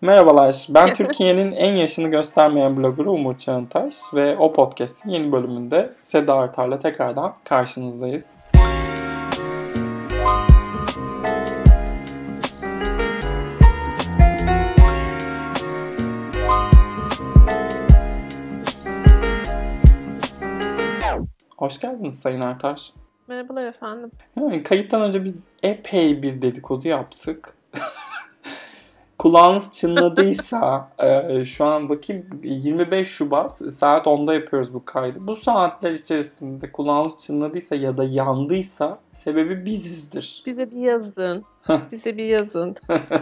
Merhabalar, ben Türkiye'nin en yaşını göstermeyen bloggeru Umut Çağıntaş ve o podcast'in yeni bölümünde Seda Artar'la tekrardan karşınızdayız. Hoş geldiniz Sayın Artar. Merhabalar efendim. Yani kayıttan önce biz epey bir dedikodu yaptık. Kulağınız çınladıysa e, şu an bakayım 25 Şubat saat 10'da yapıyoruz bu kaydı. Bu saatler içerisinde kulağınız çınladıysa ya da yandıysa sebebi bizizdir. Bize bir yazın. Bize bir yazın.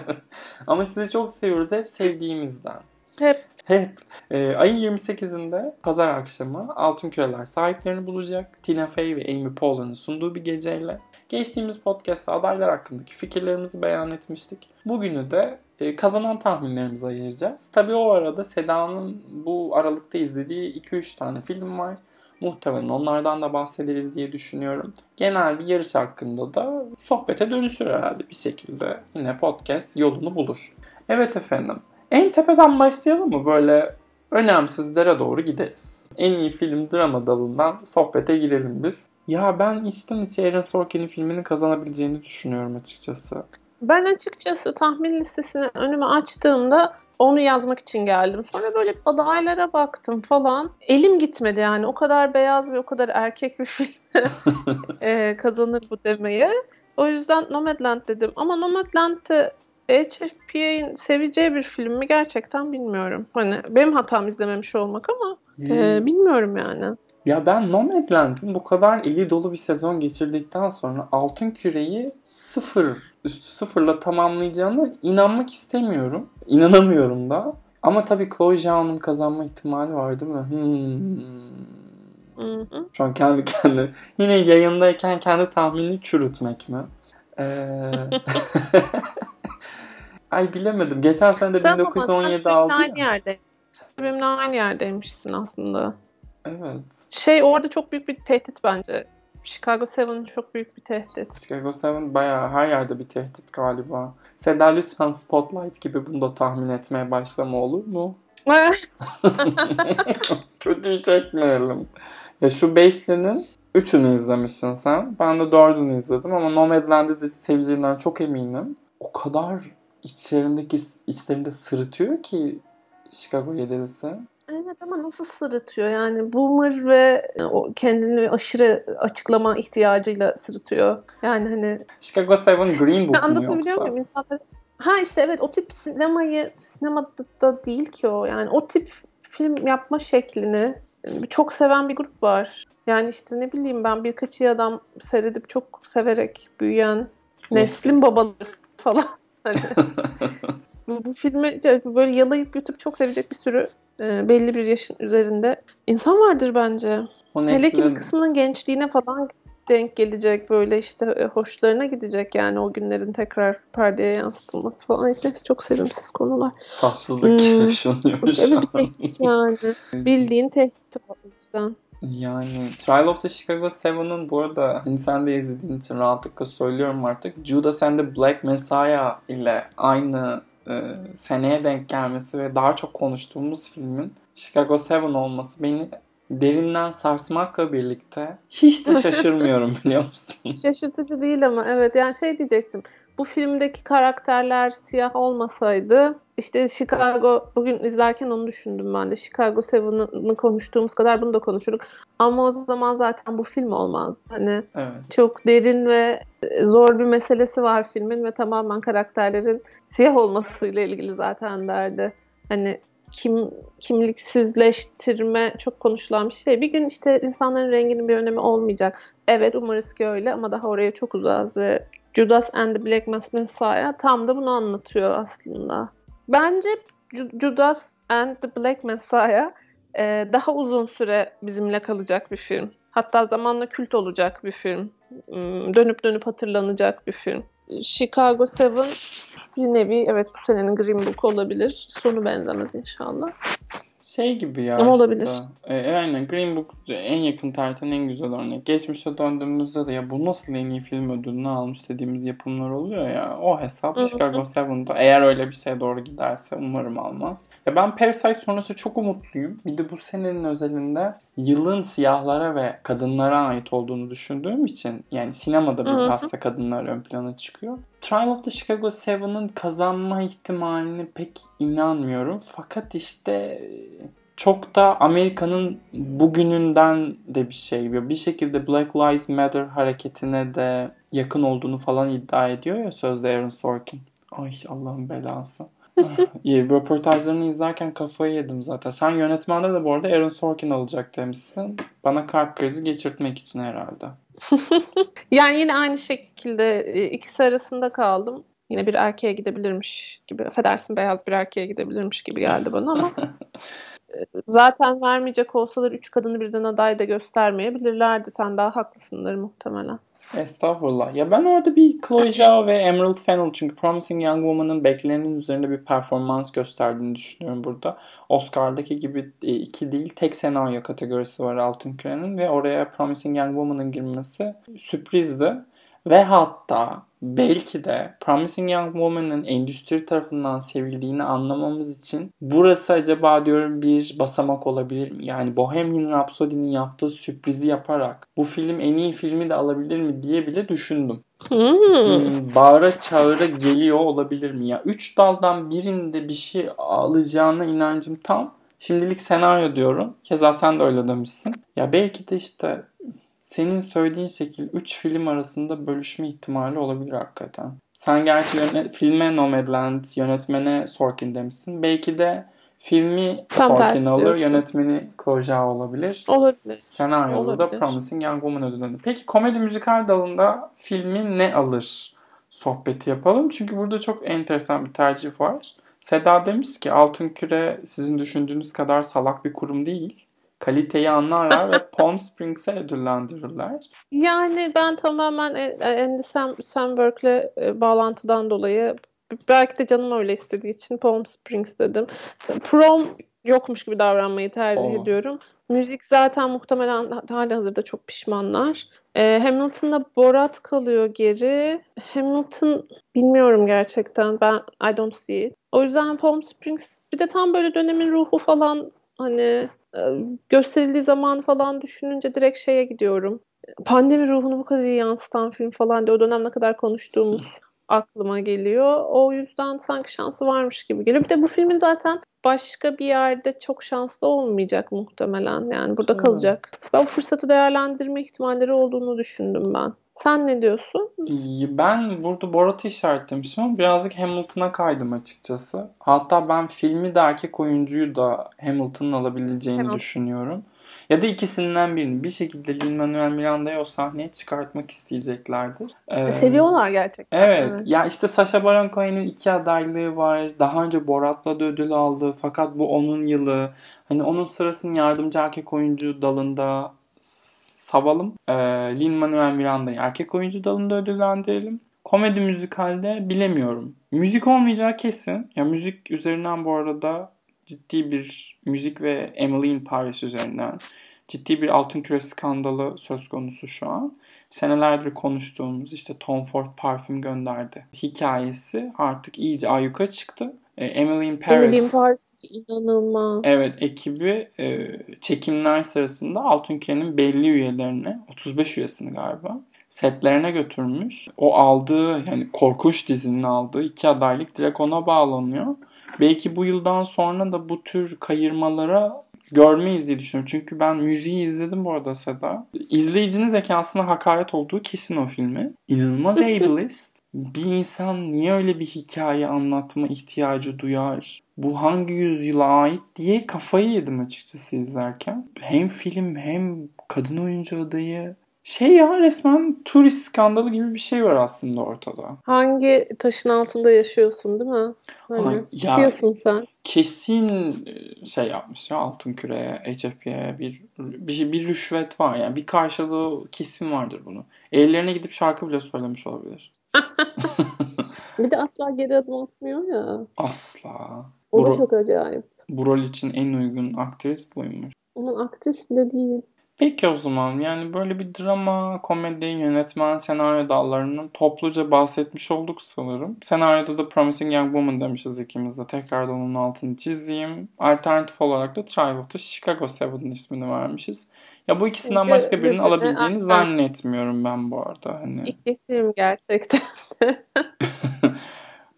Ama sizi çok seviyoruz hep sevdiğimizden. Hep. Hep. E, ayın 28'inde pazar akşamı Altın Küreler sahiplerini bulacak. Tina Fey ve Amy Poehler'ın sunduğu bir geceyle. Geçtiğimiz podcast'ta adaylar hakkındaki fikirlerimizi beyan etmiştik. Bugünü de e, kazanan tahminlerimize ayıracağız. Tabii o arada Seda'nın bu aralıkta izlediği 2-3 tane film var. Muhtemelen onlardan da bahsederiz diye düşünüyorum. Genel bir yarış hakkında da sohbete dönüşür herhalde bir şekilde. Yine podcast yolunu bulur. Evet efendim. En tepeden başlayalım mı? Böyle önemsizlere doğru gideriz. En iyi film drama dalından sohbete girelim biz. Ya ben içten içe Aaron Sorkin'in filminin kazanabileceğini düşünüyorum açıkçası. Ben açıkçası tahmin listesini önüme açtığımda onu yazmak için geldim. Sonra böyle adaylara baktım falan. Elim gitmedi yani. O kadar beyaz ve o kadar erkek bir film e, kazanır bu demeye. O yüzden Nomadland dedim. Ama Nomadland'ı HFPA'nin seveceği bir film mi gerçekten bilmiyorum. Hani benim hatam izlememiş olmak ama e, bilmiyorum yani. Ya ben Nomadland'ın bu kadar eli dolu bir sezon geçirdikten sonra Altın Küre'yi sıfır, üstü sıfırla tamamlayacağını inanmak istemiyorum. İnanamıyorum da. Ama tabii Chloe Zhao'nun kazanma ihtimali var değil mi? Hmm. Şu an kendi kendi yine yayındayken kendi tahminini çürütmek mi? Ee... Ay bilemedim. Geçen sene de Tamam, 1917 sen aldı Aynı ya. yerde. Benimle aynı yerdeymişsin aslında. Evet. Şey orada çok büyük bir tehdit bence. Chicago 7 çok büyük bir tehdit. Chicago 7 bayağı her yerde bir tehdit galiba. Seda lütfen Spotlight gibi bunu da tahmin etmeye başlama olur mu? Kötüyü çekmeyelim. Ya şu beşlinin üçünü izlemişsin sen. Ben de dördünü izledim ama Nomadland'i de seveceğinden çok eminim. O kadar içlerindeki içlerinde sırıtıyor ki Chicago yedilisi. Evet ama nasıl sırıtıyor yani boomer ve o kendini aşırı açıklama ihtiyacıyla sırıtıyor. Yani hani Chicago 7 Green Book mu anlatabiliyor yoksa? muyum insanlar? Ha işte evet o tip sinemayı sinemada da değil ki o yani o tip film yapma şeklini çok seven bir grup var. Yani işte ne bileyim ben birkaç iyi adam seyredip çok severek büyüyen neslin babaları falan. Hani bu, bu filmi böyle yalayıp yutup çok sevecek bir sürü e, belli bir yaşın üzerinde insan vardır bence. O Hele ki bir kısmının gençliğine falan denk gelecek böyle işte e, hoşlarına gidecek yani o günlerin tekrar perdeye yansıtılması falan. Hepsi çok sevimsiz konular. tatsızlık Hmm. yaşanıyor şu an. bir tehdit yani. Bildiğin tehdit o yüzden. Yani Trial of the Chicago 7'ın bu arada hani sen de izlediğin için rahatlıkla söylüyorum artık. Judas and the Black Messiah ile aynı e, seneye denk gelmesi ve daha çok konuştuğumuz filmin Chicago 7 olması beni derinden sarsmakla birlikte hiç de şaşırmıyorum biliyor musun? Şaşırtıcı değil ama evet yani şey diyecektim. Bu filmdeki karakterler siyah olmasaydı işte Chicago bugün izlerken onu düşündüm ben de. Chicago 7'ını konuştuğumuz kadar bunu da konuşurduk. Ama o zaman zaten bu film olmaz. Hani Evet. çok derin ve zor bir meselesi var filmin ve tamamen karakterlerin siyah olmasıyla ilgili zaten derdi. Hani kim kimliksizleştirme çok konuşulan bir şey. Bir gün işte insanların renginin bir önemi olmayacak. Evet umarız ki öyle ama daha oraya çok uzağız ve Judas and the Black Messiah tam da bunu anlatıyor aslında. Bence Ju- Judas and the Black Messiah e, daha uzun süre bizimle kalacak bir film. Hatta zamanla kült olacak bir film. Hmm, Dönüp dönüp hatırlanacak bir film. Chicago 7 bir nevi evet bu senenin Green Book olabilir. Sonu benzemez inşallah. Şey gibi ya Ama işte. olabilir. E, aynen Green Book en yakın tarihten en güzel örnek. Geçmişe döndüğümüzde de ya bu nasıl en iyi film ödülünü almış dediğimiz yapımlar oluyor ya. O hesap. Chicago 7'da eğer öyle bir şeye doğru giderse umarım almaz. Ya ben Parasite sonrası çok umutluyum. Bir de bu senenin özelinde yılın siyahlara ve kadınlara ait olduğunu düşündüğüm için yani sinemada hı. bilhassa kadınlar ön plana çıkıyor. Trial of the Chicago 7'ın kazanma ihtimalini pek inanmıyorum. Fakat işte çok da Amerika'nın bugününden de bir şey. Bir şekilde Black Lives Matter hareketine de yakın olduğunu falan iddia ediyor ya sözde Aaron Sorkin. Ay Allah'ın belası. Röportajlarını izlerken kafayı yedim zaten. Sen yönetmende de bu arada Aaron Sorkin alacak demişsin. Bana kalp krizi geçirtmek için herhalde. Yani yine aynı şekilde e, ikisi arasında kaldım. Yine bir erkeğe gidebilirmiş gibi. Affedersin beyaz bir erkeğe gidebilirmiş gibi geldi bana ama e, zaten vermeyecek olsalar üç kadını birden aday da göstermeyebilirlerdi. Sen daha haklısındır muhtemelen. Estağfurullah. Ya ben orada bir Chloe Zhao ve Emerald Fennell çünkü Promising Young Woman'ın beklenenin üzerinde bir performans gösterdiğini düşünüyorum burada. Oscar'daki gibi e, iki değil tek senaryo kategorisi var Altın Küre'nin ve oraya Promising Young Woman'ın girmesi sürprizdi. Ve hatta belki de Promising Young Woman'ın endüstri tarafından sevildiğini anlamamız için burası acaba diyorum bir basamak olabilir mi? Yani Bohemian Rhapsody'nin yaptığı sürprizi yaparak bu film en iyi filmi de alabilir mi diye bile düşündüm. Hmm. Hmm, bağıra çağıra geliyor olabilir mi? Ya üç daldan birinde bir şey alacağına inancım tam. Şimdilik senaryo diyorum. Keza sen de öyle demişsin. Ya belki de işte senin söylediğin şekil 3 film arasında bölüşme ihtimali olabilir hakikaten. Sen gerçi yönet- filme Nomadland, yönetmene Sorkin demişsin. Belki de filmi Tam Sorkin tersi alır, yönetmeni Zhao olabilir. Olabilir. Senaryoda da Olabilir. Promising Young Woman ödülünü. Peki komedi müzikal dalında filmi ne alır sohbeti yapalım. Çünkü burada çok enteresan bir tercih var. Seda demiş ki Altın Küre sizin düşündüğünüz kadar salak bir kurum değil. Kaliteyi anlarlar ve Palm Springs'e ödüllendirirler. Yani ben tamamen e, Andy Sam, Samberg'le e, bağlantıdan dolayı belki de canım öyle istediği için Palm Springs dedim. Prom yokmuş gibi davranmayı tercih Oo. ediyorum. Müzik zaten muhtemelen hali hazırda çok pişmanlar. E, Hamilton'da Borat kalıyor geri. Hamilton bilmiyorum gerçekten. Ben I don't see it. O yüzden Palm Springs bir de tam böyle dönemin ruhu falan hani e, gösterildiği zaman falan düşününce direkt şeye gidiyorum. Pandemi ruhunu bu kadar iyi yansıtan film falan diye o dönem ne kadar konuştuğumuz aklıma geliyor. O yüzden sanki şansı varmış gibi geliyor. Bir de bu filmin zaten başka bir yerde çok şanslı olmayacak muhtemelen. Yani burada Tabii. kalacak. Ben bu fırsatı değerlendirme ihtimalleri olduğunu düşündüm ben. Sen ne diyorsun? Ben burada Borat'ı işaretlemişim ama birazcık Hamilton'a kaydım açıkçası. Hatta ben filmi de erkek oyuncuyu da Hamilton'ın alabileceğini Hamilton. düşünüyorum. Ya da ikisinden birini. Bir şekilde Lin-Manuel Miranda'yı o sahneye çıkartmak isteyeceklerdir. Ee, Seviyorlar gerçekten. Evet. Ya işte Sacha Baron Cohen'in iki adaylığı var. Daha önce Borat'la da ödül aldı. Fakat bu onun yılı. Hani onun sırasını yardımcı erkek oyuncu dalında savalım. Ee, Lin-Manuel Miranda'yı erkek oyuncu dalında ödüllendirelim. Komedi müzikalde bilemiyorum. Müzik olmayacağı kesin. Ya müzik üzerinden bu arada ciddi bir müzik ve Emily in Paris üzerinden ciddi bir altın küre skandalı söz konusu şu an. Senelerdir konuştuğumuz işte Tom Ford parfüm gönderdi hikayesi artık iyice ayyuka çıktı. Ee, Emily in Paris, Emily in Paris inanılmaz. evet ekibi e, çekimler sırasında Altın Küre'nin belli üyelerini 35 üyesini galiba setlerine götürmüş. O aldığı yani korkunç dizinin aldığı iki adaylık direkt ona bağlanıyor. Belki bu yıldan sonra da bu tür kayırmalara görmeyiz diye düşünüyorum. Çünkü ben müziği izledim bu arada Seda. İzleyicinin zekasına hakaret olduğu kesin o filmi. İnanılmaz ableist. Bir insan niye öyle bir hikaye anlatma ihtiyacı duyar? Bu hangi yüzyıla ait diye kafayı yedim açıkçası izlerken. Hem film hem kadın oyuncu adayı. Şey ya resmen turist skandalı gibi bir şey var aslında ortada. Hangi taşın altında yaşıyorsun değil mi? Hani Ay, ya- yaşıyorsun sen. kesin e, şey yapmış ya Altın Küre'ye, HFP'ye bir, bir, bir rüşvet var yani bir karşılığı kesin vardır bunu. Ellerine gidip şarkı bile söylemiş olabilir. Bir de asla geri adım atmıyor ya. Asla. O da çok acayip. bu rol için en uygun aktris buymuş. Ama aktris bile değil. Peki o zaman yani böyle bir drama, komedi, yönetmen, senaryo dallarının topluca bahsetmiş olduk sanırım. Senaryoda da Promising Young Woman demişiz ikimiz de. Tekrardan onun altını çizeyim. Alternatif olarak da Trial of the Chicago 7'in ismini vermişiz. Ya bu ikisinden Çünkü başka birini alabileceğini zannetmiyorum ben bu arada. Hani İki film gerçekten.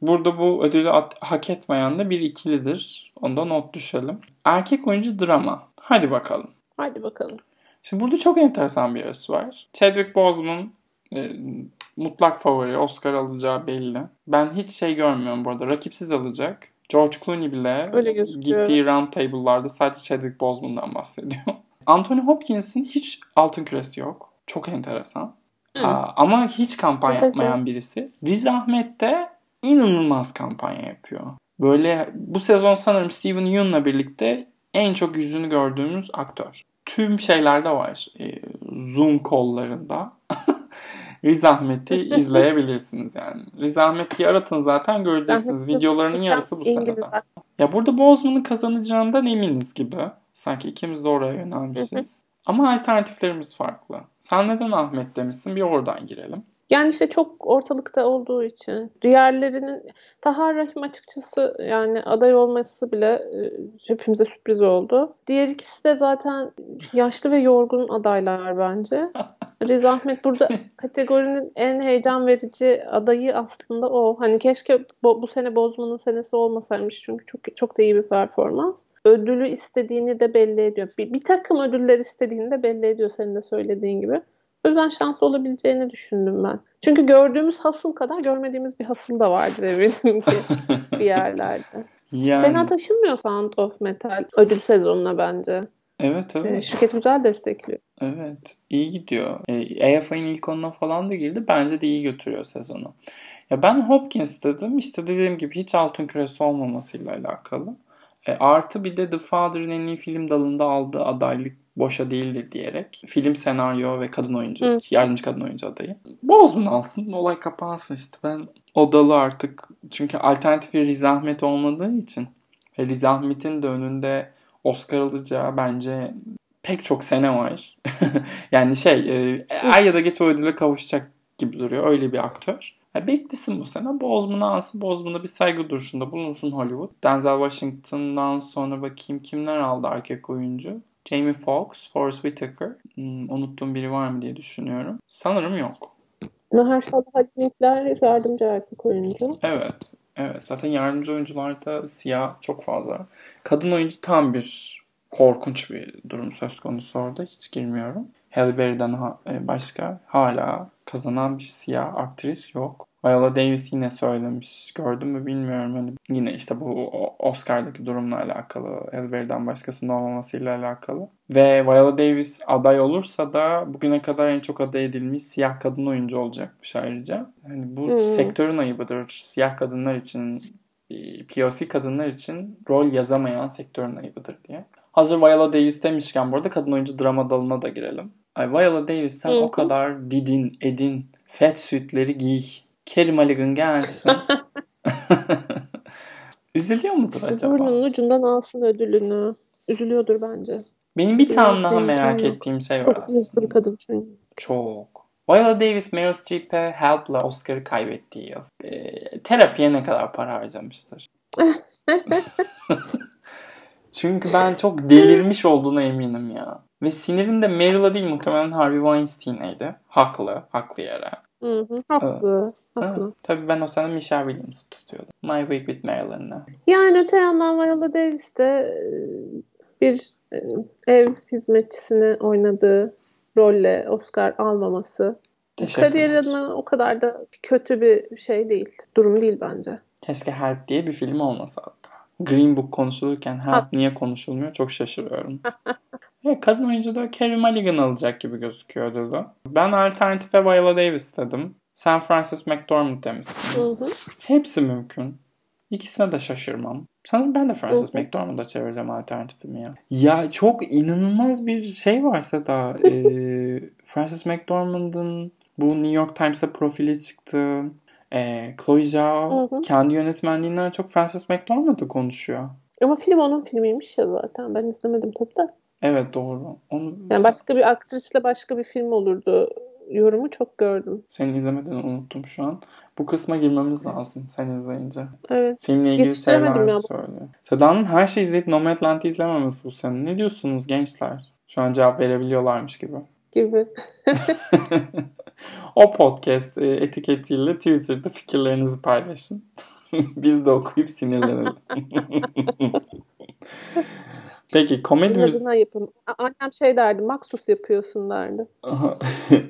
burada bu ödülü at- hak etmeyen de bir ikilidir. Onda not düşelim. Erkek oyuncu drama. Hadi bakalım. Hadi bakalım. Şimdi burada çok enteresan bir yarış var. Chadwick Boseman e, mutlak favori. Oscar alacağı belli. Ben hiç şey görmüyorum bu arada. Rakipsiz alacak. George Clooney bile gittiği round table'larda sadece Chadwick Boseman'dan bahsediyor. Anthony Hopkins'in hiç altın küresi yok. Çok enteresan. Hı. Aa, ama hiç kampanya Enteresan. yapmayan birisi. Riz Ahmet de inanılmaz kampanya yapıyor. Böyle bu sezon sanırım Steven Yeun'la birlikte en çok yüzünü gördüğümüz aktör. Tüm şeylerde var. Ee, Zoom kollarında. Riz Ahmet'i izleyebilirsiniz yani. Riz Ahmet'i aratın zaten göreceksiniz. Videolarının yarısı bu senede. Ya burada Bozman'ın kazanacağından eminiz gibi. Sanki ikimiz de oraya yönelmişiz. Ama alternatiflerimiz farklı. Sen neden Ahmet demişsin? Bir oradan girelim. Yani işte çok ortalıkta olduğu için diğerlerinin Tahar Rahim açıkçası yani aday olması bile e, hepimize sürpriz oldu. Diğer ikisi de zaten yaşlı ve yorgun adaylar bence. Riz Ahmet burada kategorinin en heyecan verici adayı aslında o. Hani keşke bo- bu sene Bozman'ın senesi olmasaymış çünkü çok çok da iyi bir performans. Ödülü istediğini de belli ediyor. Bir, bir takım ödüller istediğini de belli ediyor senin de söylediğin gibi. O yüzden şanslı olabileceğini düşündüm ben. Çünkü gördüğümüz hasıl kadar görmediğimiz bir hasıl da vardır eminim ki bir yerlerde. Yani Fena taşınmıyor Sound of Metal ödül sezonuna bence. evet Ee, evet. şirket güzel destekliyor. Evet. iyi gidiyor. E, EFA'nın ilk onuna falan da girdi. Bence de iyi götürüyor sezonu. Ya ben Hopkins dedim. İşte dediğim gibi hiç altın küresi olmamasıyla alakalı. E, artı bir de The Father'ın en iyi film dalında aldığı adaylık boşa değildir diyerek. Film senaryo ve kadın oyuncu, Hı. yardımcı kadın oyuncu adayı. Bozmun alsın, olay kapansın işte. Ben o dalı artık çünkü alternatif bir Riz Ahmet olmadığı için ve Riz Ahmet'in de önünde Oscar alacağı bence pek çok sene var. yani şey e, er ya da geç o ödüle kavuşacak gibi duruyor. Öyle bir aktör. Ya beklesin bu sene. Bozman'ı alsın. Bozman'a bir saygı duruşunda bulunsun Hollywood. Denzel Washington'dan sonra bakayım kimler aldı erkek oyuncu. Jamie Foxx, Forrest Whitaker. Hmm, unuttuğum biri var mı diye düşünüyorum. Sanırım yok. Mahershala Ali'ler yardımcı erkek oyuncu. Evet. Evet. Zaten yardımcı oyuncularda siyah çok fazla. Kadın oyuncu tam bir korkunç bir durum söz konusu orada. Hiç girmiyorum. Halle Berry'den ha- e, başka hala kazanan bir siyah aktris yok. Viola Davis yine söylemiş. Gördün mü bilmiyorum. Hani yine işte bu Oscar'daki durumla alakalı. Halle Berry'den başkasının olmamasıyla alakalı. Ve Viola Davis aday olursa da bugüne kadar en çok aday edilmiş siyah kadın oyuncu olacakmış ayrıca. Hani bu Hmm. sektörün ayıbıdır. Siyah kadınlar için, e, POC kadınlar için rol yazamayan sektörün ayıbıdır diye. Hazır Viola Davis demişken bu arada kadın oyuncu drama dalına da girelim. Ay Viola Davis sen Hı hı. o kadar didin, edin, fat suitleri giy. Carey Mulligan gelsin. Üzülüyor mudur acaba? Burnunun ucundan alsın ödülünü. Üzülüyordur bence. Benim bir tane daha merak yok. ettiğim şey var Çok aslında. kadın çünkü. Çok. Viola Davis Meryl Streep'e Help'la Oscar'ı kaybettiği yıl. Ee, terapiye ne kadar para harcamıştır? Çünkü ben çok delirmiş olduğuna eminim ya. Ve sinirin de Meryl'a değil muhtemelen Harvey Weinstein'eydi. Haklı. Haklı yere. Hı hı, haklı. Haklı. Evet. Tabii ben o sene Michelle Williams'ı tutuyordum. My Week with Marilyn'le. Yani öte yandan Viola Davis de e, bir e, ev hizmetçisini oynadığı rolle Oscar almaması kariyer adına o kadar da kötü bir şey değil. Durum değil bence. Keşke Help diye bir film olmasa hatta. Green Book konuşulurken Help niye konuşulmuyor çok şaşırıyorum. evet, kadın oyuncu da Carey Mulligan alacak gibi gözüküyordu da. Ben alternatife Viola Davis dedim. Sen Frances McDormand demişsin. Hı hı. Hepsi mümkün. İkisine de şaşırmam. Sanırım ben de hı. McDormand'a çevireceğim alternatifimi ya. Ya çok inanılmaz bir şey varsa da e, Frances McDormand'ın bu New York Times'ta profili çıktı. E, Chloe Zhao kendi yönetmenliğinden çok Frances McDormand'ı konuşuyor. Ama film onun filmiymiş ya zaten. Ben izlemedim tabii de. Evet doğru. Onu Yani başka bir aktrisle başka bir film olurdu yorumu çok gördüm. Senin izlemeden unuttum şu an. Bu kısma girmemiz lazım sen izleyince. Evet. Filmle ilgili şeyler söylüyor. Seda'nın her şeyi izleyip Nomadland'ı izlememesi bu sene. Ne diyorsunuz gençler? Şu an cevap verebiliyorlarmış gibi. Gibi. O podcast e, etiketiyle Twitter'da fikirlerinizi paylaşın. Biz de okuyup sinirlenelim. Peki komedimiz... Adına yapın. Annem şey derdi. Maksus yapıyorsun derdi.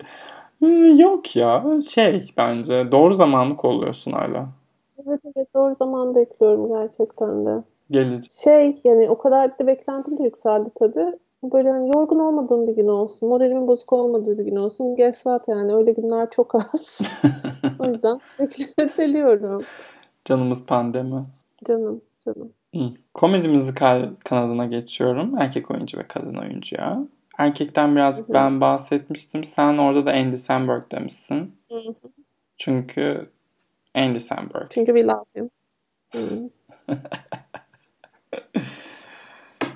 Hmm, Yok ya şey bence doğru zamanlı kolluyorsun hala. Evet evet doğru zaman bekliyorum gerçekten de. Gelecek. Şey yani o kadar da beklentim de yükseldi tabii. Böyle hani yorgun olmadığım bir gün olsun. Moralimin bozuk olmadığı bir gün olsun. Guess what yani öyle günler çok az. o yüzden sürekli öteliyorum. Canımız pandemi. Canım canım. Komedi müzikal kanadına geçiyorum. Erkek oyuncu ve kadın oyuncuya. Erkekten birazcık ben bahsetmiştim. Sen orada da Andy Samberg demişsin. Hı hı. Çünkü Andy Samberg. Çünkü we love him.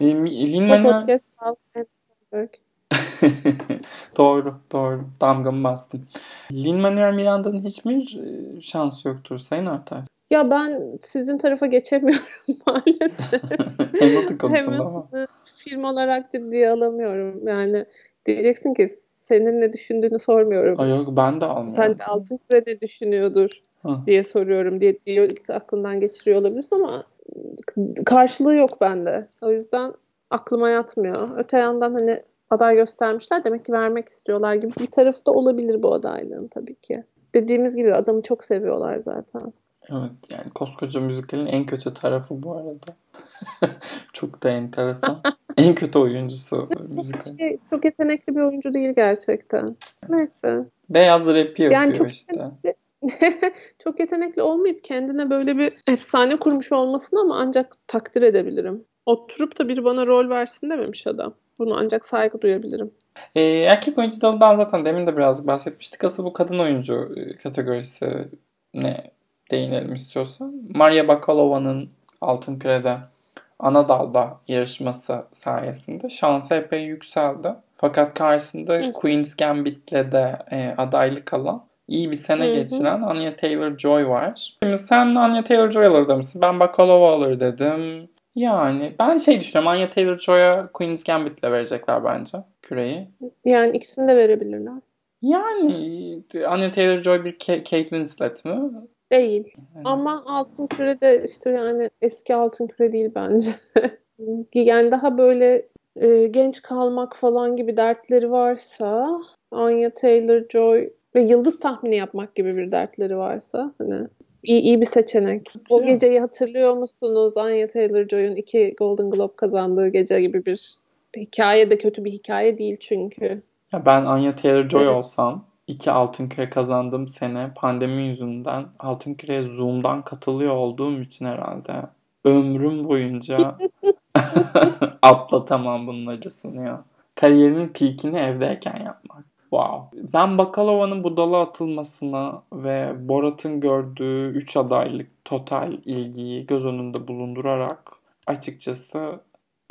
E, Lin Bu Manuel... podcast Love Sandberg. doğru, doğru. Damgamı bastım. Lin-Manuel Miranda'nın hiçbir e, şansı yoktur Sayın Artay. Ya ben sizin tarafa geçemiyorum maalesef. Hamilton konusunda ama. Hamilton'ı film olarak ciddiye alamıyorum. Yani diyeceksin ki senin ne düşündüğünü sormuyorum. Ay yok ben de almıyorum. Sence Altın Küre ne düşünüyordur Hı. diye soruyorum diye, diye aklından geçiriyor olabilirsin ama karşılığı yok bende. O yüzden aklıma yatmıyor. Öte yandan hani aday göstermişler demek ki vermek istiyorlar gibi bir tarafı da olabilir bu adaylığın tabii ki. Dediğimiz gibi adamı çok seviyorlar zaten. Evet yani koskoca müzikalin en kötü tarafı bu arada. Çok da enteresan. en kötü oyuncusu müzikal. Şey, çok yetenekli bir oyuncu değil gerçekten. Neyse. Beyaz rap yapıyor Yani çok işte. çok yetenekli olmayıp kendine böyle bir efsane kurmuş olmasını ama ancak takdir edebilirim. Oturup da biri bana rol versin dememiş adam. Bunu ancak saygı duyabilirim. Ee, erkek oyuncu dalından zaten demin de birazcık bahsetmiştik. Asıl bu kadın oyuncu e, kategorisi ne değinelim istiyorsan. Maria Bakalova'nın Altın Küre'de ana dalda yarışması sayesinde şansı epey yükseldi. Fakat karşısında Hı. Queen's Gambit'le de e, adaylık alan iyi bir sene Hı hı. geçiren Anya Taylor-Joy var. Şimdi sen Anya Taylor-Joy alır demişsin. Ben Bakalova alır dedim. Yani ben şey düşünüyorum. Anya Taylor-Joy'a Queen's Gambit'le verecekler bence küreyi. Yani ikisini de verebilirler. Yani Anya Taylor-Joy bir Kate Winslet mi? Değil. Yani- Ama Altın Küre de işte yani eski Altın Küre değil bence. yani daha böyle e, genç kalmak falan gibi dertleri varsa Anya Taylor-Joy ve yıldız tahmini yapmak gibi bir dertleri varsa hani iyi, iyi bir seçenek. O geceyi hatırlıyor musunuz? Anya Taylor-Joy'un iki Golden Globe kazandığı gece gibi bir hikaye de kötü bir hikaye değil çünkü. Ya ben Anya Taylor-Joy Evet. olsam iki Altın Küre kazandığım sene pandemi yüzünden Altın Küre'ye Zoom'dan katılıyor olduğum için herhalde ömrüm boyunca atlatamam bunun acısını ya. Kariyerimin peakini evdeyken yapmak. Wow. Ben Bakalova'nın budala atılmasına ve Borat'ın gördüğü 3 adaylık total ilgiyi göz önünde bulundurarak açıkçası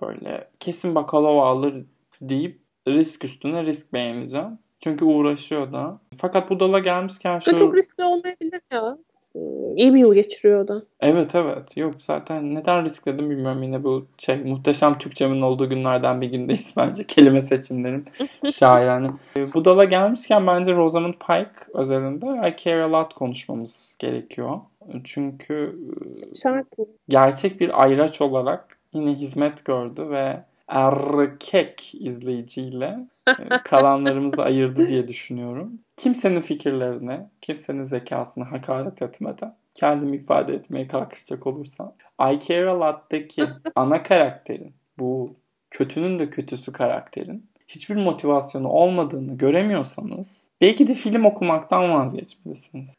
böyle kesin Bakalova alır deyip risk üstüne risk beğeneceğim. Çünkü uğraşıyor da. Fakat gelmişken Bu da şu... çok riskli olmayabilir ya. Hmm, İyi bir yıl geçiriyor da. Evet evet. Yok zaten neden riskledim bilmiyorum. Yine bu şey muhteşem Türkçemin olduğu günlerden bir gündeyiz bence. Kelime seçimlerim şahane. E, Budala gelmişken bence Rosamund Pike özelinde I Care A Lot konuşmamız gerekiyor. Çünkü e, Şarkı. gerçek bir ayraç olarak yine hizmet gördü ve erkek izleyiciyle kalanlarımızı ayırdı diye düşünüyorum. Kimsenin fikirlerine, kimsenin zekasına hakaret etmeden kendimi ifade etmeye kalkışacak olursam I Care A Lot'taki ana karakterin bu kötünün de kötüsü karakterin hiçbir motivasyonu olmadığını göremiyorsanız belki de film okumaktan vazgeçmelisiniz.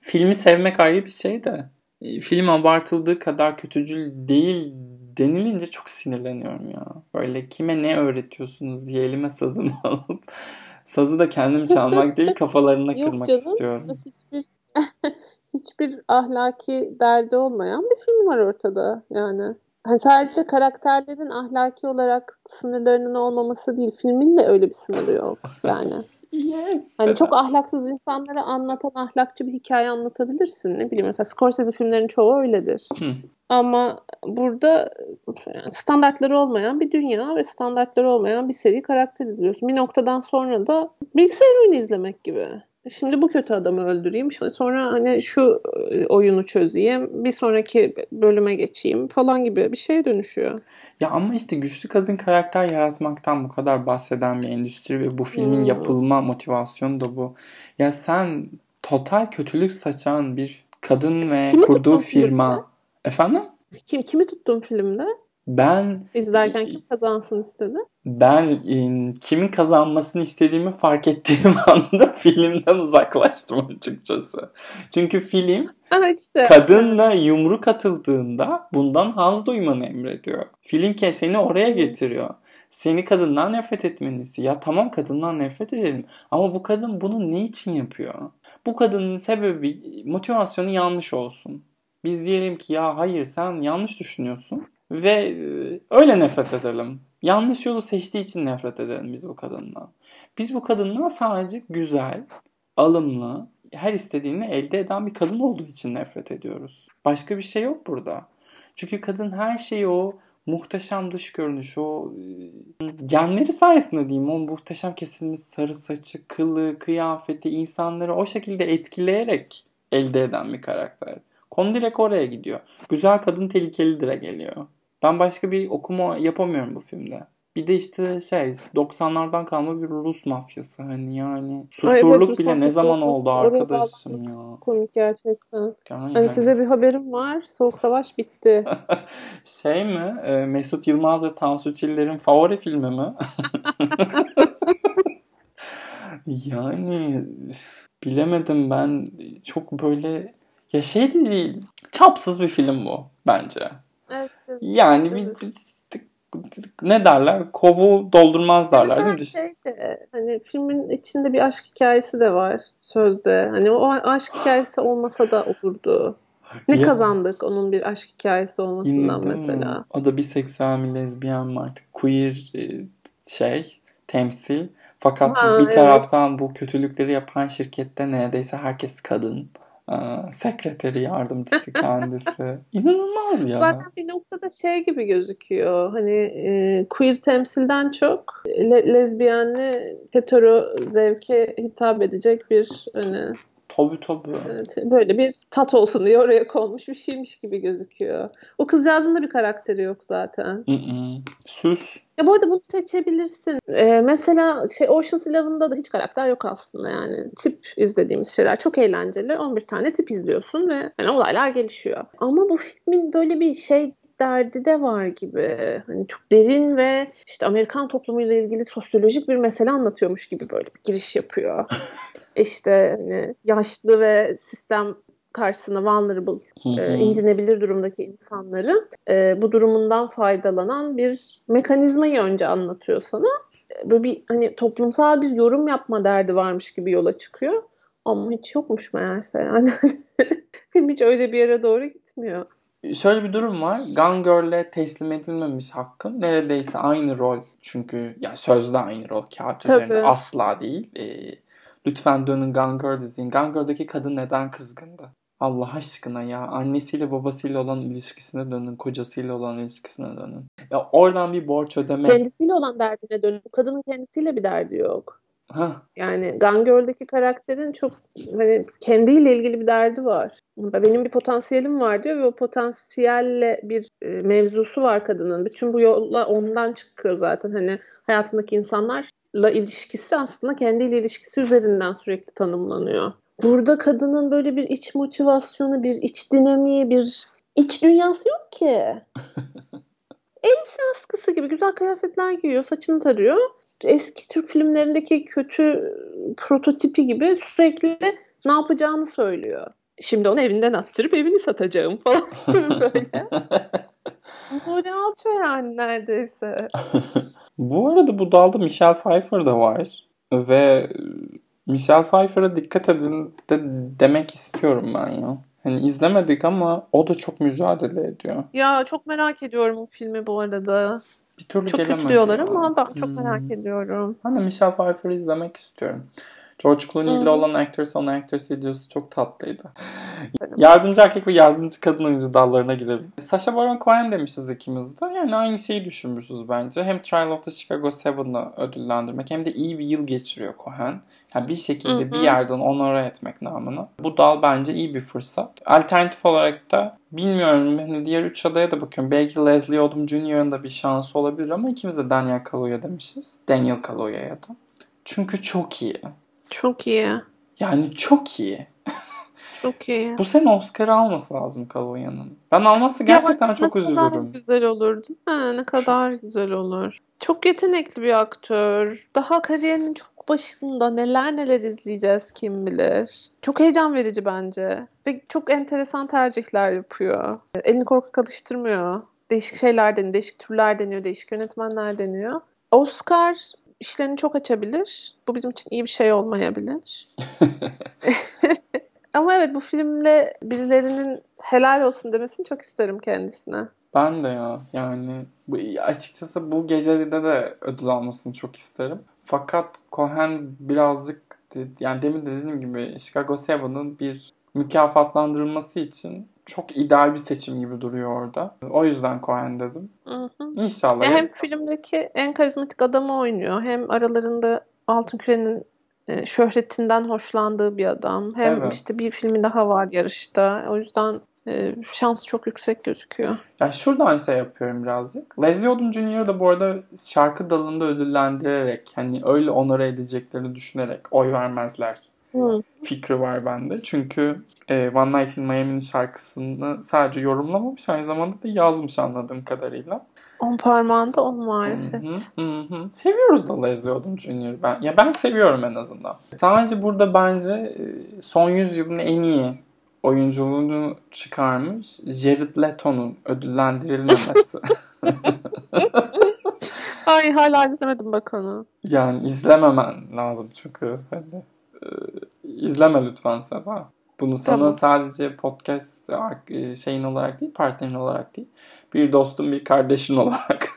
Filmi sevmek ayrı bir şey de e, film abartıldığı kadar kötücül değil denilince çok sinirleniyorum ya. Böyle kime ne öğretiyorsunuz diye elime sazımı alıp sazı da kendim çalmak değil kafalarına Yok kırmak canım. istiyorum. Hiçbir hiçbir ahlaki derdi olmayan bir film var ortada yani. hani sadece karakterlerin ahlaki olarak sınırlarının olmaması değil. Filmin de öyle bir sınırı yok yani. Yes. Hani çok ahlaksız insanlara anlatan ahlakçı bir hikaye anlatabilirsin. Ne bileyim mesela Scorsese filmlerin çoğu öyledir. Hı. Ama burada yani standartları olmayan bir dünya ve standartları olmayan bir seri karakter izliyorsun. Bir noktadan sonra da bilgisayar oyunu izlemek gibi. Şimdi bu kötü adamı öldüreyim. Sonra hani şu e, oyunu çözeyim. Bir sonraki bölüme geçeyim falan gibi bir şeye dönüşüyor. Ya ama işte güçlü kadın karakter yaratmaktan bu kadar bahseden bir endüstri ve bu filmin hmm. yapılma motivasyonu da bu. Ya sen total kötülük saçan bir kadın ve Kimi kurduğu firma. Filmde? Efendim? Kim kimi tuttun filmde? Ben izlerken kim kazansın istedi? Ben e, kimin kazanmasını istediğimi fark ettiğim anda filmden uzaklaştım açıkçası. Çünkü film işte. kadınla yumruk atıldığında bundan haz duymanı emrediyor. Film seni oraya getiriyor. Seni kadından nefret etmeni istiyor. Ya tamam kadından nefret edelim. Ama bu kadın bunu ne için yapıyor? Bu kadının sebebi, motivasyonu yanlış olsun. Biz diyelim ki ya hayır sen yanlış düşünüyorsun ve e, öyle nefret edelim. Yanlış yolu seçtiği için nefret edelim biz bu kadından. Biz bu kadından sadece güzel, alımlı, her istediğini elde eden bir kadın olduğu için nefret ediyoruz. Başka bir şey yok burada. Çünkü kadın her şeyi o muhteşem dış görünüş, o e, genleri sayesinde diyeyim, o muhteşem kesilmiş sarı saçı, kılı, kıyafeti, insanları o şekilde etkileyerek elde eden bir karakter. Konu direkt oraya gidiyor. Güzel kadın tehlikelidir'e geliyor. Ben başka bir okuma yapamıyorum bu filmde. Bir de işte şey 90'lardan kalma bir Rus mafyası hani yani susurluk evet, bile ne zaman oldu arkadaşım ya. Komik gerçekten. Yani, hani size bir haberim var. Soğuk Savaş bitti. şey mi? E, Mesut Yılmaz ve Tansu Çiller'in favori filmi mi? yani bilemedim ben çok böyle ya şey değil. Çapsız bir film bu bence. Evet. Yani evet. bir ne derler? Kovu doldurmaz derler değil mi? Şey de, hani filmin içinde bir aşk hikayesi de var sözde. Hani o aşk hikayesi olmasa da olurdu. Ne ya, kazandık onun bir aşk hikayesi olmasından mesela? Mi? O da biseksüel mi, lezbiyen mi artık? Queer e, şey, temsil. Fakat ha, bir taraftan evet. bu kötülükleri yapan şirkette neredeyse herkes kadın sekreteri yardımcısı kendisi. İnanılmaz ya. Zaten bir noktada şey gibi gözüküyor. Hani e, queer temsilden çok le- lezbiyenli hetero zevke hitap edecek bir hani Tabii tabii. Evet, böyle bir tat olsun diye oraya konmuş bir şeymiş gibi gözüküyor. O kızcağızın da bir karakteri yok zaten. Mm-mm. Süs. Ya bu arada bunu seçebilirsin. Ee, mesela şey Ocean's Eleven'da da hiç karakter yok aslında yani. Tip izlediğimiz şeyler çok eğlenceli. 11 tane tip izliyorsun ve yani olaylar gelişiyor. Ama bu filmin böyle bir şey derdi de var gibi. Hani çok derin ve işte Amerikan toplumuyla ilgili sosyolojik bir mesele anlatıyormuş gibi böyle bir giriş yapıyor. işte hani yaşlı ve sistem karşısına vulnerable, E, incinebilir durumdaki insanları e, bu durumundan faydalanan bir mekanizmayı önce anlatıyor sana. Böyle bir hani toplumsal bir yorum yapma derdi varmış gibi yola çıkıyor. Ama hiç yokmuş meğerse yani. Film hiç öyle bir yere doğru gitmiyor. Şöyle bir durum var. Gun Girl'e teslim edilmemiş hakkın neredeyse aynı rol. Çünkü yani sözde aynı rol. Kağıt Tabii. üzerinde asla değil. Ee, lütfen dönün Gun Girl izleyin. Gun Girl'deki kadın neden kızgındı? Allah aşkına ya. Annesiyle babasıyla olan ilişkisine dönün. Kocasıyla olan ilişkisine dönün. Ya oradan bir borç ödeme. Kendisiyle olan derdine dönün. Bu kadının kendisiyle bir derdi yok. Hah. Yani Gun Girl'deki karakterin çok hani kendiyle ilgili bir derdi var. Benim bir potansiyelim var diyor ve o potansiyelle bir e, mevzusu var kadının. Bütün bu yolla ondan çıkıyor zaten. Hani hayatındaki insanlarla ilişkisi aslında kendiyle ilişkisi üzerinden sürekli tanımlanıyor. Burada kadının böyle bir iç motivasyonu, bir iç dinamiği, bir iç dünyası yok ki. Elbise askısı gibi güzel kıyafetler giyiyor, saçını tarıyor eski Türk filmlerindeki kötü prototipi gibi sürekli ne yapacağını söylüyor. Şimdi onu evinden attırıp evini satacağım falan böyle. Nuri Alço yani neredeyse. bu arada bu dalda Michelle Pfeiffer da var. Ve Michelle Pfeiffer'a dikkat edin de demek istiyorum ben ya. Hani izlemedik ama o da çok mücadele ediyor. Ya çok merak ediyorum bu filmi bu arada. Bir türlü Çok gelemedi. ama bak çok Hmm. merak ediyorum. Ben de Michelle Pfeiffer'ı izlemek istiyorum. George Clooney ile Hı. olan Actors on Actors videosu çok tatlıydı. Yardımcı erkek ve yardımcı kadın oyuncu dallarına girelim. Sacha Baron Cohen demişiz ikimiz de. Yani aynı şeyi düşünmüşüz bence. Hem Trial of the Chicago 7'ı ödüllendirmek hem de iyi bir yıl geçiriyor Cohen. Yani bir şekilde Hı hı. bir yerden onore etmek namına. Bu dal bence iyi bir fırsat. Alternatif olarak da bilmiyorum hani diğer üç adaya da bakıyorum. Belki Leslie Odom Jr.'ın da bir şansı olabilir ama ikimiz de Daniel Kaluuya demişiz. Daniel Kaluuya'ya da. Çünkü çok iyi. Çok iyi. Yani çok iyi. Çok iyi. Bu sene Oscar alması lazım Kaluuya'nın. Ben alması gerçekten Ya çok ne kadar üzülürüm. güzel olur değil mi? Ne kadar güzel olur. Çok yetenekli bir aktör. Daha kariyerinin çok başında neler neler izleyeceğiz kim bilir. Çok heyecan verici bence. Ve çok enteresan tercihler yapıyor. Elini korkak alıştırmıyor. Değişik şeyler deniyor, değişik türler deniyor, değişik yönetmenler deniyor. Oscar işlerini çok açabilir. Bu bizim için iyi bir şey olmayabilir. Ama evet bu filmle birilerinin helal olsun demesini çok isterim kendisine. Ben de ya yani bu, açıkçası bu gecede de ödül almasını çok isterim. Fakat Cohen birazcık yani demin de dediğim gibi Chicago 7'ın bir mükafatlandırılması için çok ideal bir seçim gibi duruyor orada. O yüzden Cohen dedim. Hı hı. İnşallah. Ya hem filmdeki en karizmatik adamı oynuyor hem aralarında Altın Küre'nin e, şöhretinden hoşlandığı bir adam. Hem Evet. işte bir filmi daha var yarışta. O yüzden e, şansı çok yüksek gözüküyor. Ya şuradan şey yapıyorum birazcık. Leslie Odom Jr. da bu arada şarkı dalında ödüllendirerek hani öyle onore edeceklerini düşünerek oy vermezler fikri var bende. Çünkü e, One Night in Miami'nin şarkısını sadece yorumlamamış aynı zamanda da yazmış anladığım kadarıyla. On parmağında on maalesef. hı, hı hı. Seviyoruz da Leslie Odom Jr. Ben, ya ben seviyorum en azından. Sadece burada bence e, son yüzyılın en iyi oyunculuğunu çıkarmış Jared Leto'nun ödüllendirilmemesi. Ay hala izlemedim bak onu. yani izlememen lazım çünkü. Hani, e, izleme lütfen Seba. Bunu sana Tamam. sadece podcast e, şeyin olarak değil, partnerin olarak değil. Bir dostun, bir kardeşin olarak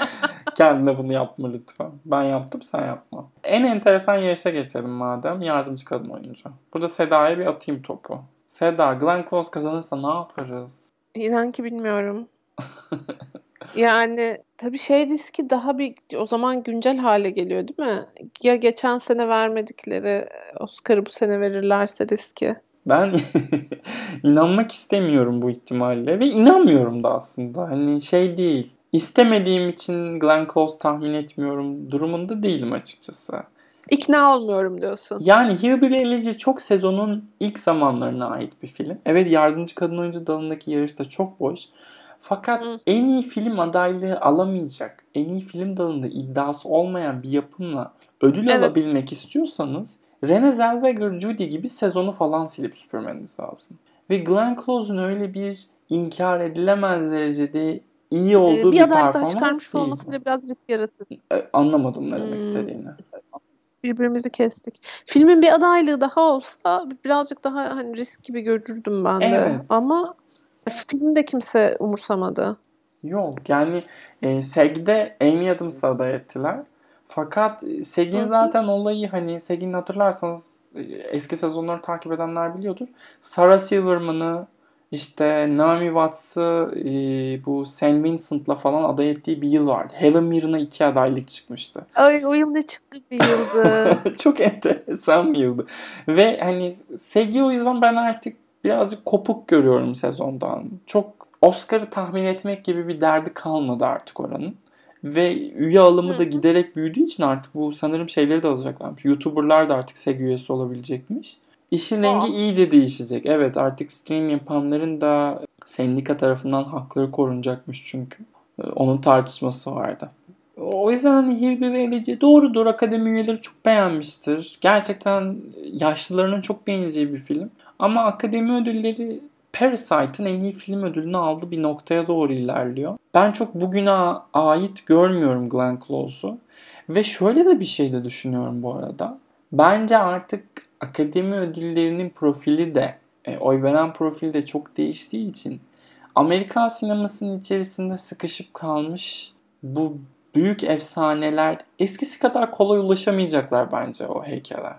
kendine bunu yapma lütfen. Ben yaptım, sen yapma. En enteresan yarışa geçelim madem. Yardımcı kadın oyuncu. Burada Seda'ya bir atayım topu. Seda, Glenn Close kazanırsa ne yaparız? İnan ki bilmiyorum. Yani tabii şey riski daha bir o zaman güncel hale geliyor değil mi? Ya geçen sene vermedikleri Oscar'ı bu sene verirlerse riski. Ben inanmak istemiyorum bu ihtimalle ve inanmıyorum da aslında. Hani şey değil. İstemediğim için Glenn Close tahmin etmiyorum durumunda değilim açıkçası. İkna olmuyorum diyorsun. Yani Hillbilly Elegy çok sezonun ilk zamanlarına ait bir film. Evet yardımcı kadın oyuncu dalındaki yarış da çok boş. Fakat Hı. en iyi film adaylığı alamayacak, en iyi film dalında iddiası olmayan bir yapımla ödül Evet. alabilmek istiyorsanız Renée Zellweger, Judy gibi sezonu falan silip süpürmeniz lazım. Ve Glenn Close'un öyle bir inkar edilemez derecede iyi Ee, olduğu bir bir, aday daha performans çıkarmış değil. olması bile biraz risk yaratır. E, Anlamadım ne demek Hmm. istediğini. Birbirimizi kestik. Filmin bir adaylığı daha olsa birazcık daha hani risk gibi görürdüm ben de. Evet. Ama filmde kimse umursamadı. Yok yani e, SEG'de Amy Adams'ı aday ettiler. Fakat e, SEG'in zaten olayı hani SEG'in hatırlarsanız e, eski sezonları takip edenler biliyordur. Sarah Silverman'ı işte Naomi Watts'ı e, bu St. Vincent'la falan aday ettiği bir yıl vardı. Helen Mirren'a iki adaylık çıkmıştı. Ay o yıl ne çıktı bir yıldı. Çok enteresan bir yıldı. Ve hani SEG'i o yüzden ben artık birazcık kopuk görüyorum sezondan. Çok Oscar'ı tahmin etmek gibi bir derdi kalmadı artık oranın. Ve üye alımı Hı da giderek büyüdüğü için artık bu sanırım şeyleri de alacaklarmış. YouTuber'lar da artık SEG üyesi olabilecekmiş. İşin Aa. rengi iyice değişecek. Evet artık stream yapanların da sendika tarafından hakları korunacakmış çünkü. Ee, Onun tartışması vardı. O yüzden hani Hillbilly Elegy doğrudur. Akademi üyeleri çok beğenmiştir. Gerçekten yaşlılarının çok beğeneceği bir film. Ama akademi ödülleri Parasite'ın en iyi film ödülünü aldı bir noktaya doğru ilerliyor. Ben çok bugüne ait görmüyorum Glenn Close'u. Ve şöyle de bir şey de düşünüyorum bu arada. Bence artık akademi ödüllerinin profili de e, oy veren profil de çok değiştiği için Amerikan sinemasının içerisinde sıkışıp kalmış bu büyük efsaneler eskisi kadar kolay ulaşamayacaklar bence o heykele.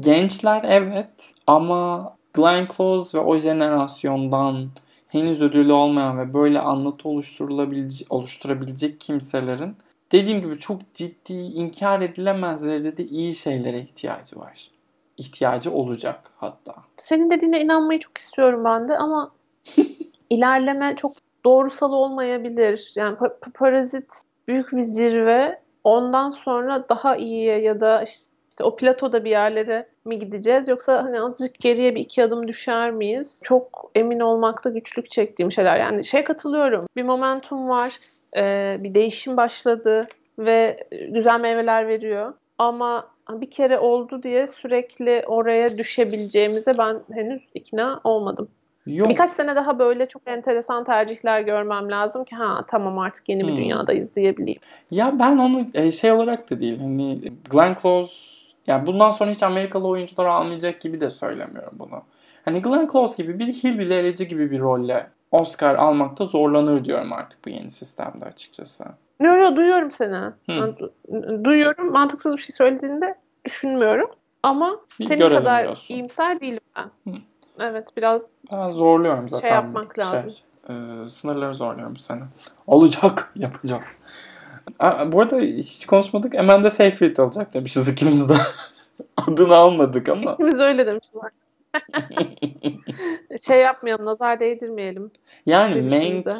Gençler evet ama Glenn Close ve o jenerasyondan henüz ödülü olmayan ve böyle anlatı oluşturulabilecek, oluşturabilecek kimselerin dediğim gibi çok ciddi, inkar edilemez derecede iyi şeylere ihtiyacı var. İhtiyacı olacak hatta. Senin dediğine inanmayı çok istiyorum ben de ama ilerleme çok doğrusal olmayabilir. Yani pa- parazit büyük bir zirve. Ondan sonra daha iyiye ya da işte o platoda bir yerlere mi gideceğiz yoksa hani azıcık geriye bir iki adım düşer miyiz? Çok emin olmakta güçlük çektiğim şeyler. Yani şey katılıyorum. Bir momentum var. Ee, bir değişim başladı ve güzel meyveler veriyor. Ama bir kere oldu diye sürekli oraya düşebileceğimize ben henüz ikna olmadım. Yok. Birkaç sene daha böyle çok enteresan tercihler görmem lazım ki ha tamam artık yeni bir hmm. dünyadayız diyebileyim. Ya ben onu e, şey olarak da değil hani Glenn Close yani bundan sonra hiç Amerikalı oyuncular almayacak gibi de söylemiyorum bunu. Hani Glenn Close gibi bir hillbilly eleci gibi bir rolle Oscar almakta zorlanır diyorum artık bu yeni sistemde açıkçası. Yo yo duyuyorum seni. Du- duyuyorum. Mantıksız bir şey söylediğinde düşünmüyorum. Ama bir senin kadar diyorsun. iyimser değilim ben. Hı. Evet biraz ben zorluyorum zaten. Şey yapmak şey, lazım. E, sınırları zorluyorum seni. Olacak. Yapacağız. Aa, bu arada hiç konuşmadık. Amanda Seyfried alacak demişiz ikimiz de. Adını almadık ama. İkimiz öyle demişler. şey yapmayalım, nazar değdirmeyelim. Yani Mank,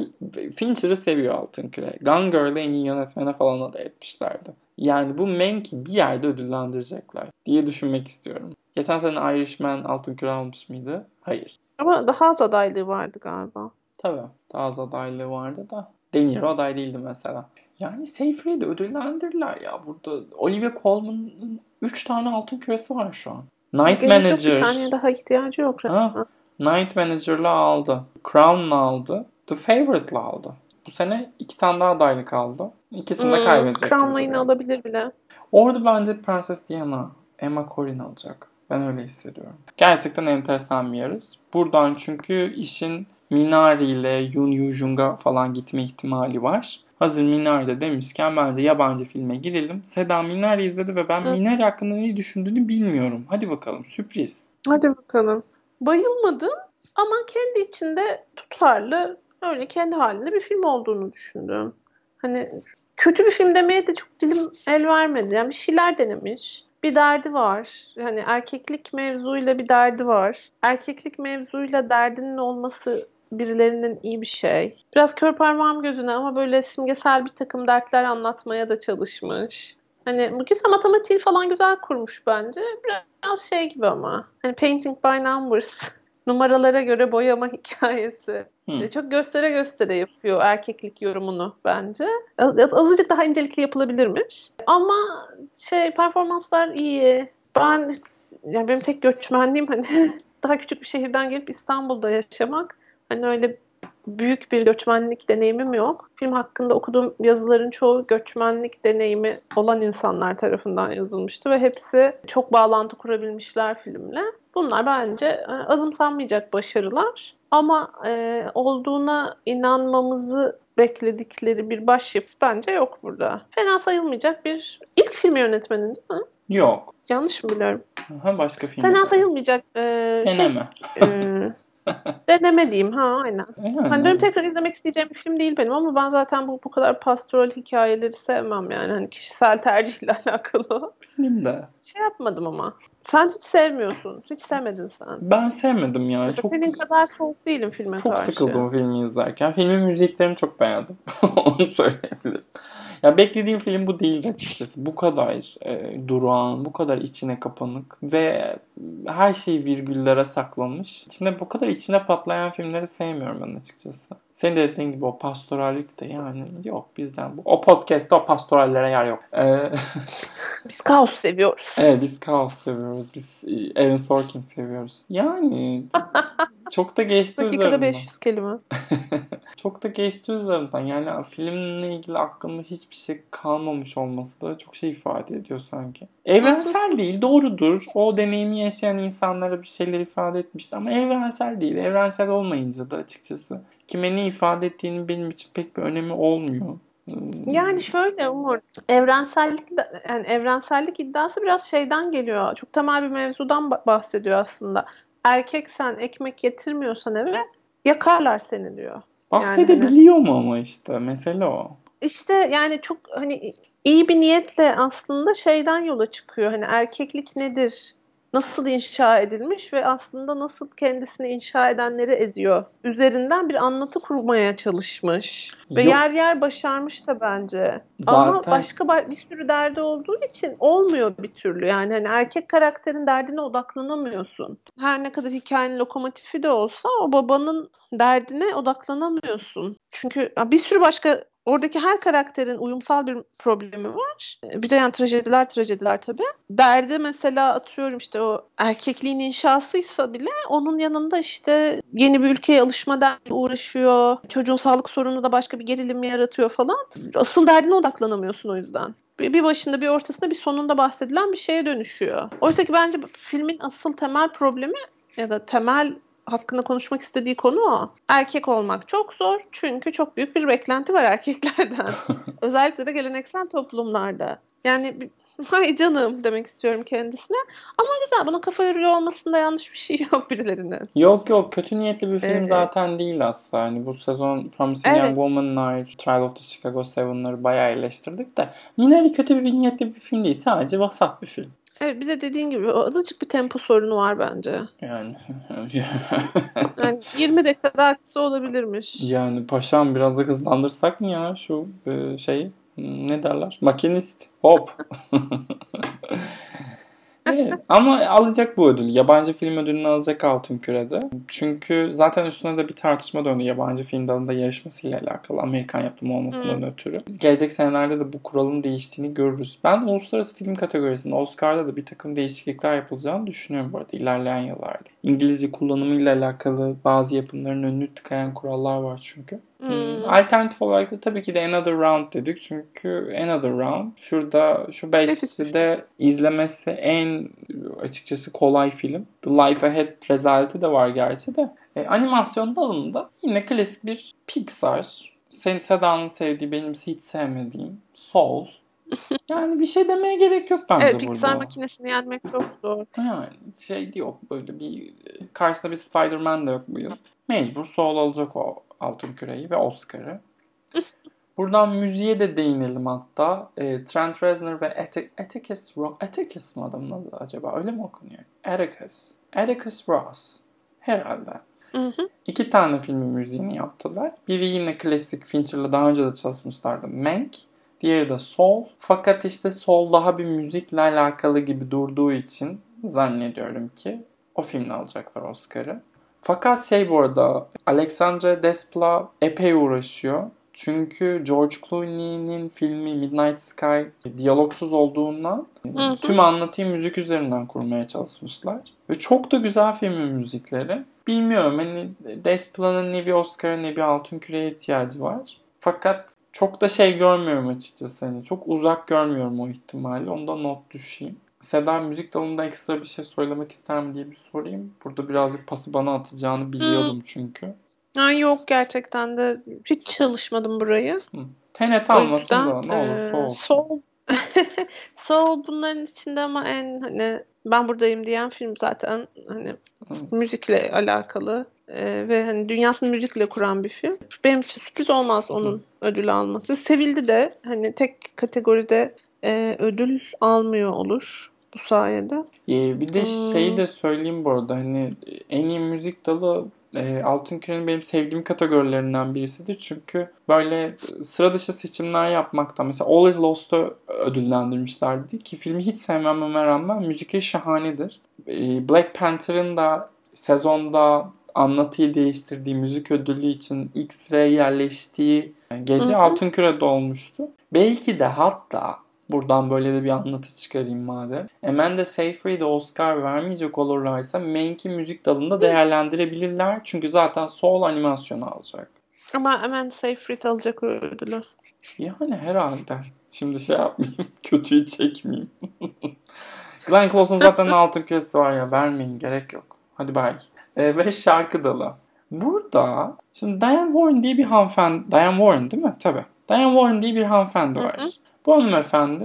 Fincher'ı seviyor Altın Küre. Gone Girl'ı en iyi yönetmene falan da etmişlerdi. Yani bu Mank'i bir yerde ödüllendirecekler diye düşünmek istiyorum. Geçen sene Irishman Altın Küre almış mıydı? Hayır. Ama daha az adaylığı vardı galiba. Tabii. Daha az adaylığı vardı da. De Niro aday değildi mesela. Yani Seyfried'i ödüllendirdiler ya burada. Olivia Colman'ın 3 tane altın küresi var şu an. Night Gerek Manager. Bir tane daha ihtiyacı yok. Ha, Night Manager'la aldı. Crown'la aldı. The Favorite'la aldı. Bu sene iki tane daha adaylık aldı. İkisini de hmm, kaybedecek. Crown'la yine alabilir bile. Orada bence Prenses Diana Emma Corrin alacak. Ben öyle hissediyorum. Gerçekten enteresan bir yarış. Buradan çünkü işin Minari ile Yun Yu Jung'a falan gitme ihtimali var. Hazır Minari'de demişken bence yabancı filme girelim. Seda Minari izledi ve ben Hı. Minari hakkında ne düşündüğünü bilmiyorum. Hadi bakalım sürpriz. Hadi bakalım. Bayılmadım ama kendi içinde tutarlı öyle kendi halinde bir film olduğunu düşündüm. Hani kötü bir film demeye de çok dilim el vermedi. Yani bir şeyler denemiş. Bir derdi var. Hani erkeklik mevzuyla bir derdi var. Erkeklik mevzuyla derdinin olması birilerinin iyi bir şey. Biraz kör parmağım gözüne ama böyle simgesel bir takım dertler anlatmaya da çalışmış. Hani güzel matematiği falan güzel kurmuş bence. Biraz şey gibi ama. Hani painting by numbers. Numaralara göre boyama hikayesi. Hmm. Çok göstere göstere yapıyor erkeklik yorumunu bence. Az, azıcık daha incelikli yapılabilirmiş. Ama şey performanslar iyi. Ben yani benim tek göçmenliğim hani daha küçük bir şehirden gelip İstanbul'da yaşamak Hani öyle büyük bir göçmenlik deneyimim yok. Film hakkında okuduğum yazıların çoğu göçmenlik deneyimi olan insanlar tarafından yazılmıştı ve hepsi çok bağlantı kurabilmişler filmle. Bunlar bence e, azımsanmayacak başarılar ama e, olduğuna inanmamızı bekledikleri bir başyapıt bence yok burada. Fena sayılmayacak bir ilk film yönetmenin değil mi? Yok. Yanlış mı biliyorum? Başka film. Fena sayılmayacak. E, Deneme. Şey, e, Deneme diyeyim ha aynen. Yani. Hani benim tekrar izlemek isteyeceğim bir film değil benim ama ben zaten bu bu kadar pastoral hikayeleri sevmem yani. Hani kişisel tercihle alakalı. Benim de. Şey yapmadım ama. Sen hiç sevmiyorsun. Hiç sevmedin sen. Ben sevmedim ya. Mesela çok senin kadar soğuk değilim filme çok karşı. Çok sıkıldım filmi izlerken. Filmin müziklerini çok beğendim. Onu söyleyebilirim. Ya beklediğim film bu değildi açıkçası. Bu kadar e, durağan, bu kadar içine kapanık ve her şey virgüllere saklanmış. İçine bu kadar içine patlayan filmleri sevmiyorum ben açıkçası. Senin de dediğin gibi o pastorallik de yani yok bizden. Bu. O podcast'ta o pastorallere yer yok. Ee, biz kaos seviyoruz. Evet biz kaos seviyoruz. Biz Aaron Sorkin seviyoruz. Yani Çok da geçti Dakikada üzerinden. 500 kelime. çok da geçti üzerinden. Yani filmle ilgili aklımda hiçbir şey kalmamış olması da çok şey ifade ediyor sanki. Evrensel değil, doğrudur. O deneyimi yaşayan insanlara bir şeyler ifade etmişti ama evrensel değil. Evrensel olmayınca da açıkçası kime ne ifade ettiğini benim için pek bir önemi olmuyor. Yani şöyle Umur, evrensellik yani evrensellik iddiası biraz şeyden geliyor. Çok temel bir mevzudan ba- bahsediyor aslında. Erkek sen ekmek getirmiyorsan eve yakarlar seni diyor. Bahsedebiliyor mu ama işte mesele o. İşte yani çok hani iyi bir niyetle aslında şeyden yola çıkıyor. Hani erkeklik nedir? Nasıl inşa edilmiş ve aslında nasıl kendisini inşa edenleri eziyor. Üzerinden bir anlatı kurmaya çalışmış. Ve Yok. yer yer başarmış da bence. Ama Zaten- başka ba- bir sürü derdi olduğu için olmuyor bir türlü. Yani hani erkek karakterin derdine odaklanamıyorsun. Her ne kadar hikayenin lokomotifi de olsa o babanın derdine odaklanamıyorsun. Çünkü bir sürü başka oradaki her karakterin uyumsal bir problemi var. Bir de yani trajediler trajediler tabii. Derdi mesela atıyorum işte o erkekliğin inşasıysa bile onun yanında işte yeni bir ülkeye alışma derdi uğraşıyor. Çocuğun sağlık sorunu da başka bir gerilim yaratıyor falan. Asıl derdine odaklanamıyorsun o yüzden. Bir, başında bir ortasında bir sonunda bahsedilen bir şeye dönüşüyor. Oysa ki bence filmin asıl temel problemi ya da temel hakkında konuşmak istediği konu o. Erkek olmak çok zor çünkü çok büyük bir beklenti var erkeklerden. Özellikle de geleneksel toplumlarda. Yani hay canım demek istiyorum kendisine. Ama güzel buna kafa yoruyor olmasında yanlış bir şey yok birilerinin. Yok yok kötü niyetli bir film Evet. zaten değil aslında. Hani bu sezon Promising Evet. Young Woman'lar, Trial of the Chicago 7'ları bayağı eleştirdik de Minari kötü bir niyetli bir film değil. Sadece vasat bir film. Evet bir de dediğin gibi azıcık bir tempo sorunu var bence. Yani Yani 20 dakika daha kısa olabilirmiş. yani paşam biraz da hızlandırsak mı ya şu e, şey ne derler? Makinist. Hop. Evet, ama alacak bu ödül. Yabancı film ödülünü alacak Altın Küre'de. Çünkü zaten üstüne de bir tartışma döndü yabancı film dalında yarışmasıyla alakalı. Amerikan yapımı olmasından ötürü. Gelecek senelerde de bu kuralın değiştiğini görürüz. Ben uluslararası film kategorisinde Oscar'da da bir takım değişiklikler yapılacağını düşünüyorum bu arada ilerleyen yıllarda. İngilizce kullanımıyla alakalı bazı yapımların önünü tıkayan kurallar var çünkü. Hmm. Alternatif olarak da tabii ki de Another Round dedik. Çünkü Another Round şurada şu beşlide izlemesi en açıkçası kolay film. The Life Ahead rezaleti de var gerçi de. E, animasyon dalında yine klasik bir Pixar. Sen Seda'nın sevdiği benim hiç sevmediğim Soul. Yani bir şey demeye gerek yok bence Evet burada. Pixar makinesini yenmek çok zor. Yani şey yok böyle bir karşısında bir Spider-Man de yok bu yıl. Mecbur Soul alacak o altın küreyi ve Oscar'ı. Buradan müziğe de değinelim hatta. E, Trent Reznor ve Atti- Atticus Ross. Atticus mı adamın adı acaba? Öyle mi okunuyor? Atticus. Atticus Ross. Herhalde. Hı hı. İki tane filmin müziğini yaptılar. Biri yine klasik Fincher'la daha önce de çalışmışlardı. Mank. Diğeri de Soul. Fakat işte Soul daha bir müzikle alakalı gibi durduğu için zannediyorum ki o filmle alacaklar Oscar'ı. Fakat şey bu arada Alexandre Desplat epey uğraşıyor. Çünkü George Clooney'nin filmi Midnight Sky diyalogsuz olduğundan tüm anlatıyı müzik üzerinden kurmaya çalışmışlar. Ve çok da güzel filmin müzikleri. Bilmiyorum hani Desplat'ın ne bir Oscar'a ne bir Altın Küre'ye ihtiyacı var. Fakat çok da şey görmüyorum açıkçası. Hani çok uzak görmüyorum o ihtimali. Ondan not düşeyim. Seda müzik dalında ekstra bir şey söylemek ister mi diye bir sorayım. Burada birazcık pası bana atacağını biliyordum çünkü. Ha, yok gerçekten de hiç çalışmadım burayı. Tenet almasın da ne olursa e, olsun. Soul, Soul bunların içinde ama en hani ben buradayım diyen film zaten hani Hı. müzikle alakalı e, ve hani dünyasını müzikle kuran bir film. Benim için sürpriz olmaz onun ödül alması. Sevildi de hani tek kategoride e, ödül almıyor olur bu sayede. Ee, bir de Hmm. şeyi de söyleyeyim bu arada hani en iyi müzik dalı e, Altın Küre'nin benim sevdiğim kategorilerinden birisidir. Çünkü böyle sıra dışı seçimler yapmaktan mesela All Is Lost'u ödüllendirmişlerdi ki filmi hiç sevmememe rağmen müzikleri şahanedir. E, Black Panther'ın da sezonda anlatıyı değiştirdiği müzik ödülü için X-Ray yerleştiği gece Hı hı. Altın Küre'de olmuştu. Belki de hatta Buradan böyle de bir anlatı çıkarayım madem. Amanda Seyfried'e Oscar vermeyecek olurlarsa Mank'i müzik dalında değerlendirebilirler. Çünkü zaten Soul animasyonu alacak. Ama hemen Seyfried alacak ödülü. Yani herhalde. Şimdi şey yapmayayım. Kötüyü çekmeyeyim. Glenn Close'un zaten altın küresi var ya. Vermeyin. Gerek yok. Hadi bay. E, ve şarkı dalı. Burada şimdi Diane Warren diye bir hanımefendi. Diane Warren değil mi? Tabii. Diane Warren diye bir hanımefendi var. Hı hı. Bu hanımefendi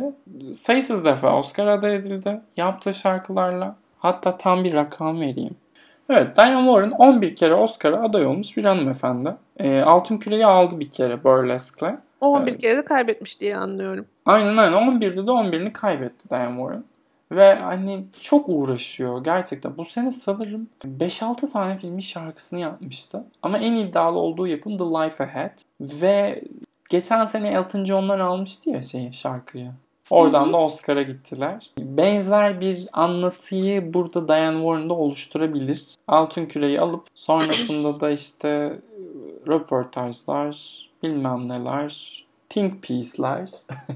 sayısız defa Oscar aday edildi. Yaptığı şarkılarla. Hatta tam bir rakam vereyim. Evet Diane Warren 11 kere Oscar'a aday olmuş bir hanımefendi. E, altın küreyi aldı bir kere Burlesque'le. O 11 Evet. kere de kaybetmiş diye anlıyorum. Aynen aynen 11'de de 11'ini kaybetti Diane Warren. Ve hani çok uğraşıyor gerçekten. Bu sene sanırım 5-6 tane filmin şarkısını yapmıştı. Ama en iddialı olduğu yapım The Life Ahead. Ve geçen sene Elton John'lar almıştı ya şeyi, şarkıyı. Oradan da Oscar'a gittiler. Benzer bir anlatıyı burada Diane Warren'da oluşturabilir. Altın küreyi alıp sonrasında da işte röportajlar, bilmem neler, think piece'ler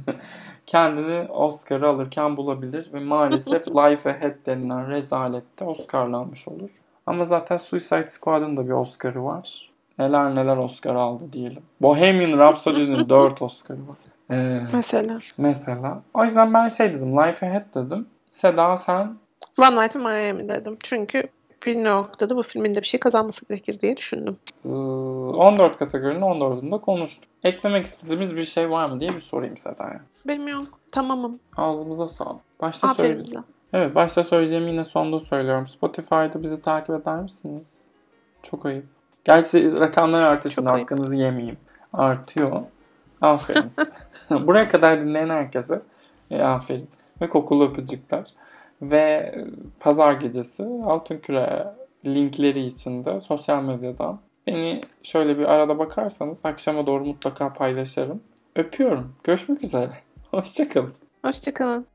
kendini Oscar'ı alırken bulabilir ve maalesef Life Ahead denilen rezalette Oscar'lanmış olur. Ama zaten Suicide Squad'ın da bir Oscar'ı var. Neler neler Oscar aldı diyelim. Bohemian Rhapsody'nin 4 Oscar'ı var. Ee, Mesela. mesela. O yüzden ben şey dedim. Life Ahead dedim. Seda sen One Night in Miami dedim. Çünkü bir noktada bu filmin de bir şey kazanması gerekir diye düşündüm. Ee, 14 kategorinin 14'ünde konuştuk. Eklemek istediğimiz bir şey var mı diye bir sorayım Seda'ya. Benim yok. Tamamım. Ağzımıza sağlık. Başta söyledim. Evet başta söyleyeceğimi yine sonda söylüyorum. Spotify'da bizi takip eder misiniz? Çok ayıp. Gerçi rakamlar artıyor şimdi Çok ayıp. hakkınızı yemeyeyim. Artıyor. Aferin. Buraya kadar dinleyen herkese e, aferin. Ve kokulu öpücükler. Ve e, pazar gecesi Altın Küre linkleri içinde sosyal medyadan beni şöyle bir arada bakarsanız akşama doğru mutlaka paylaşırım. Öpüyorum. Görüşmek üzere. Hoşçakalın. Hoşçakalın.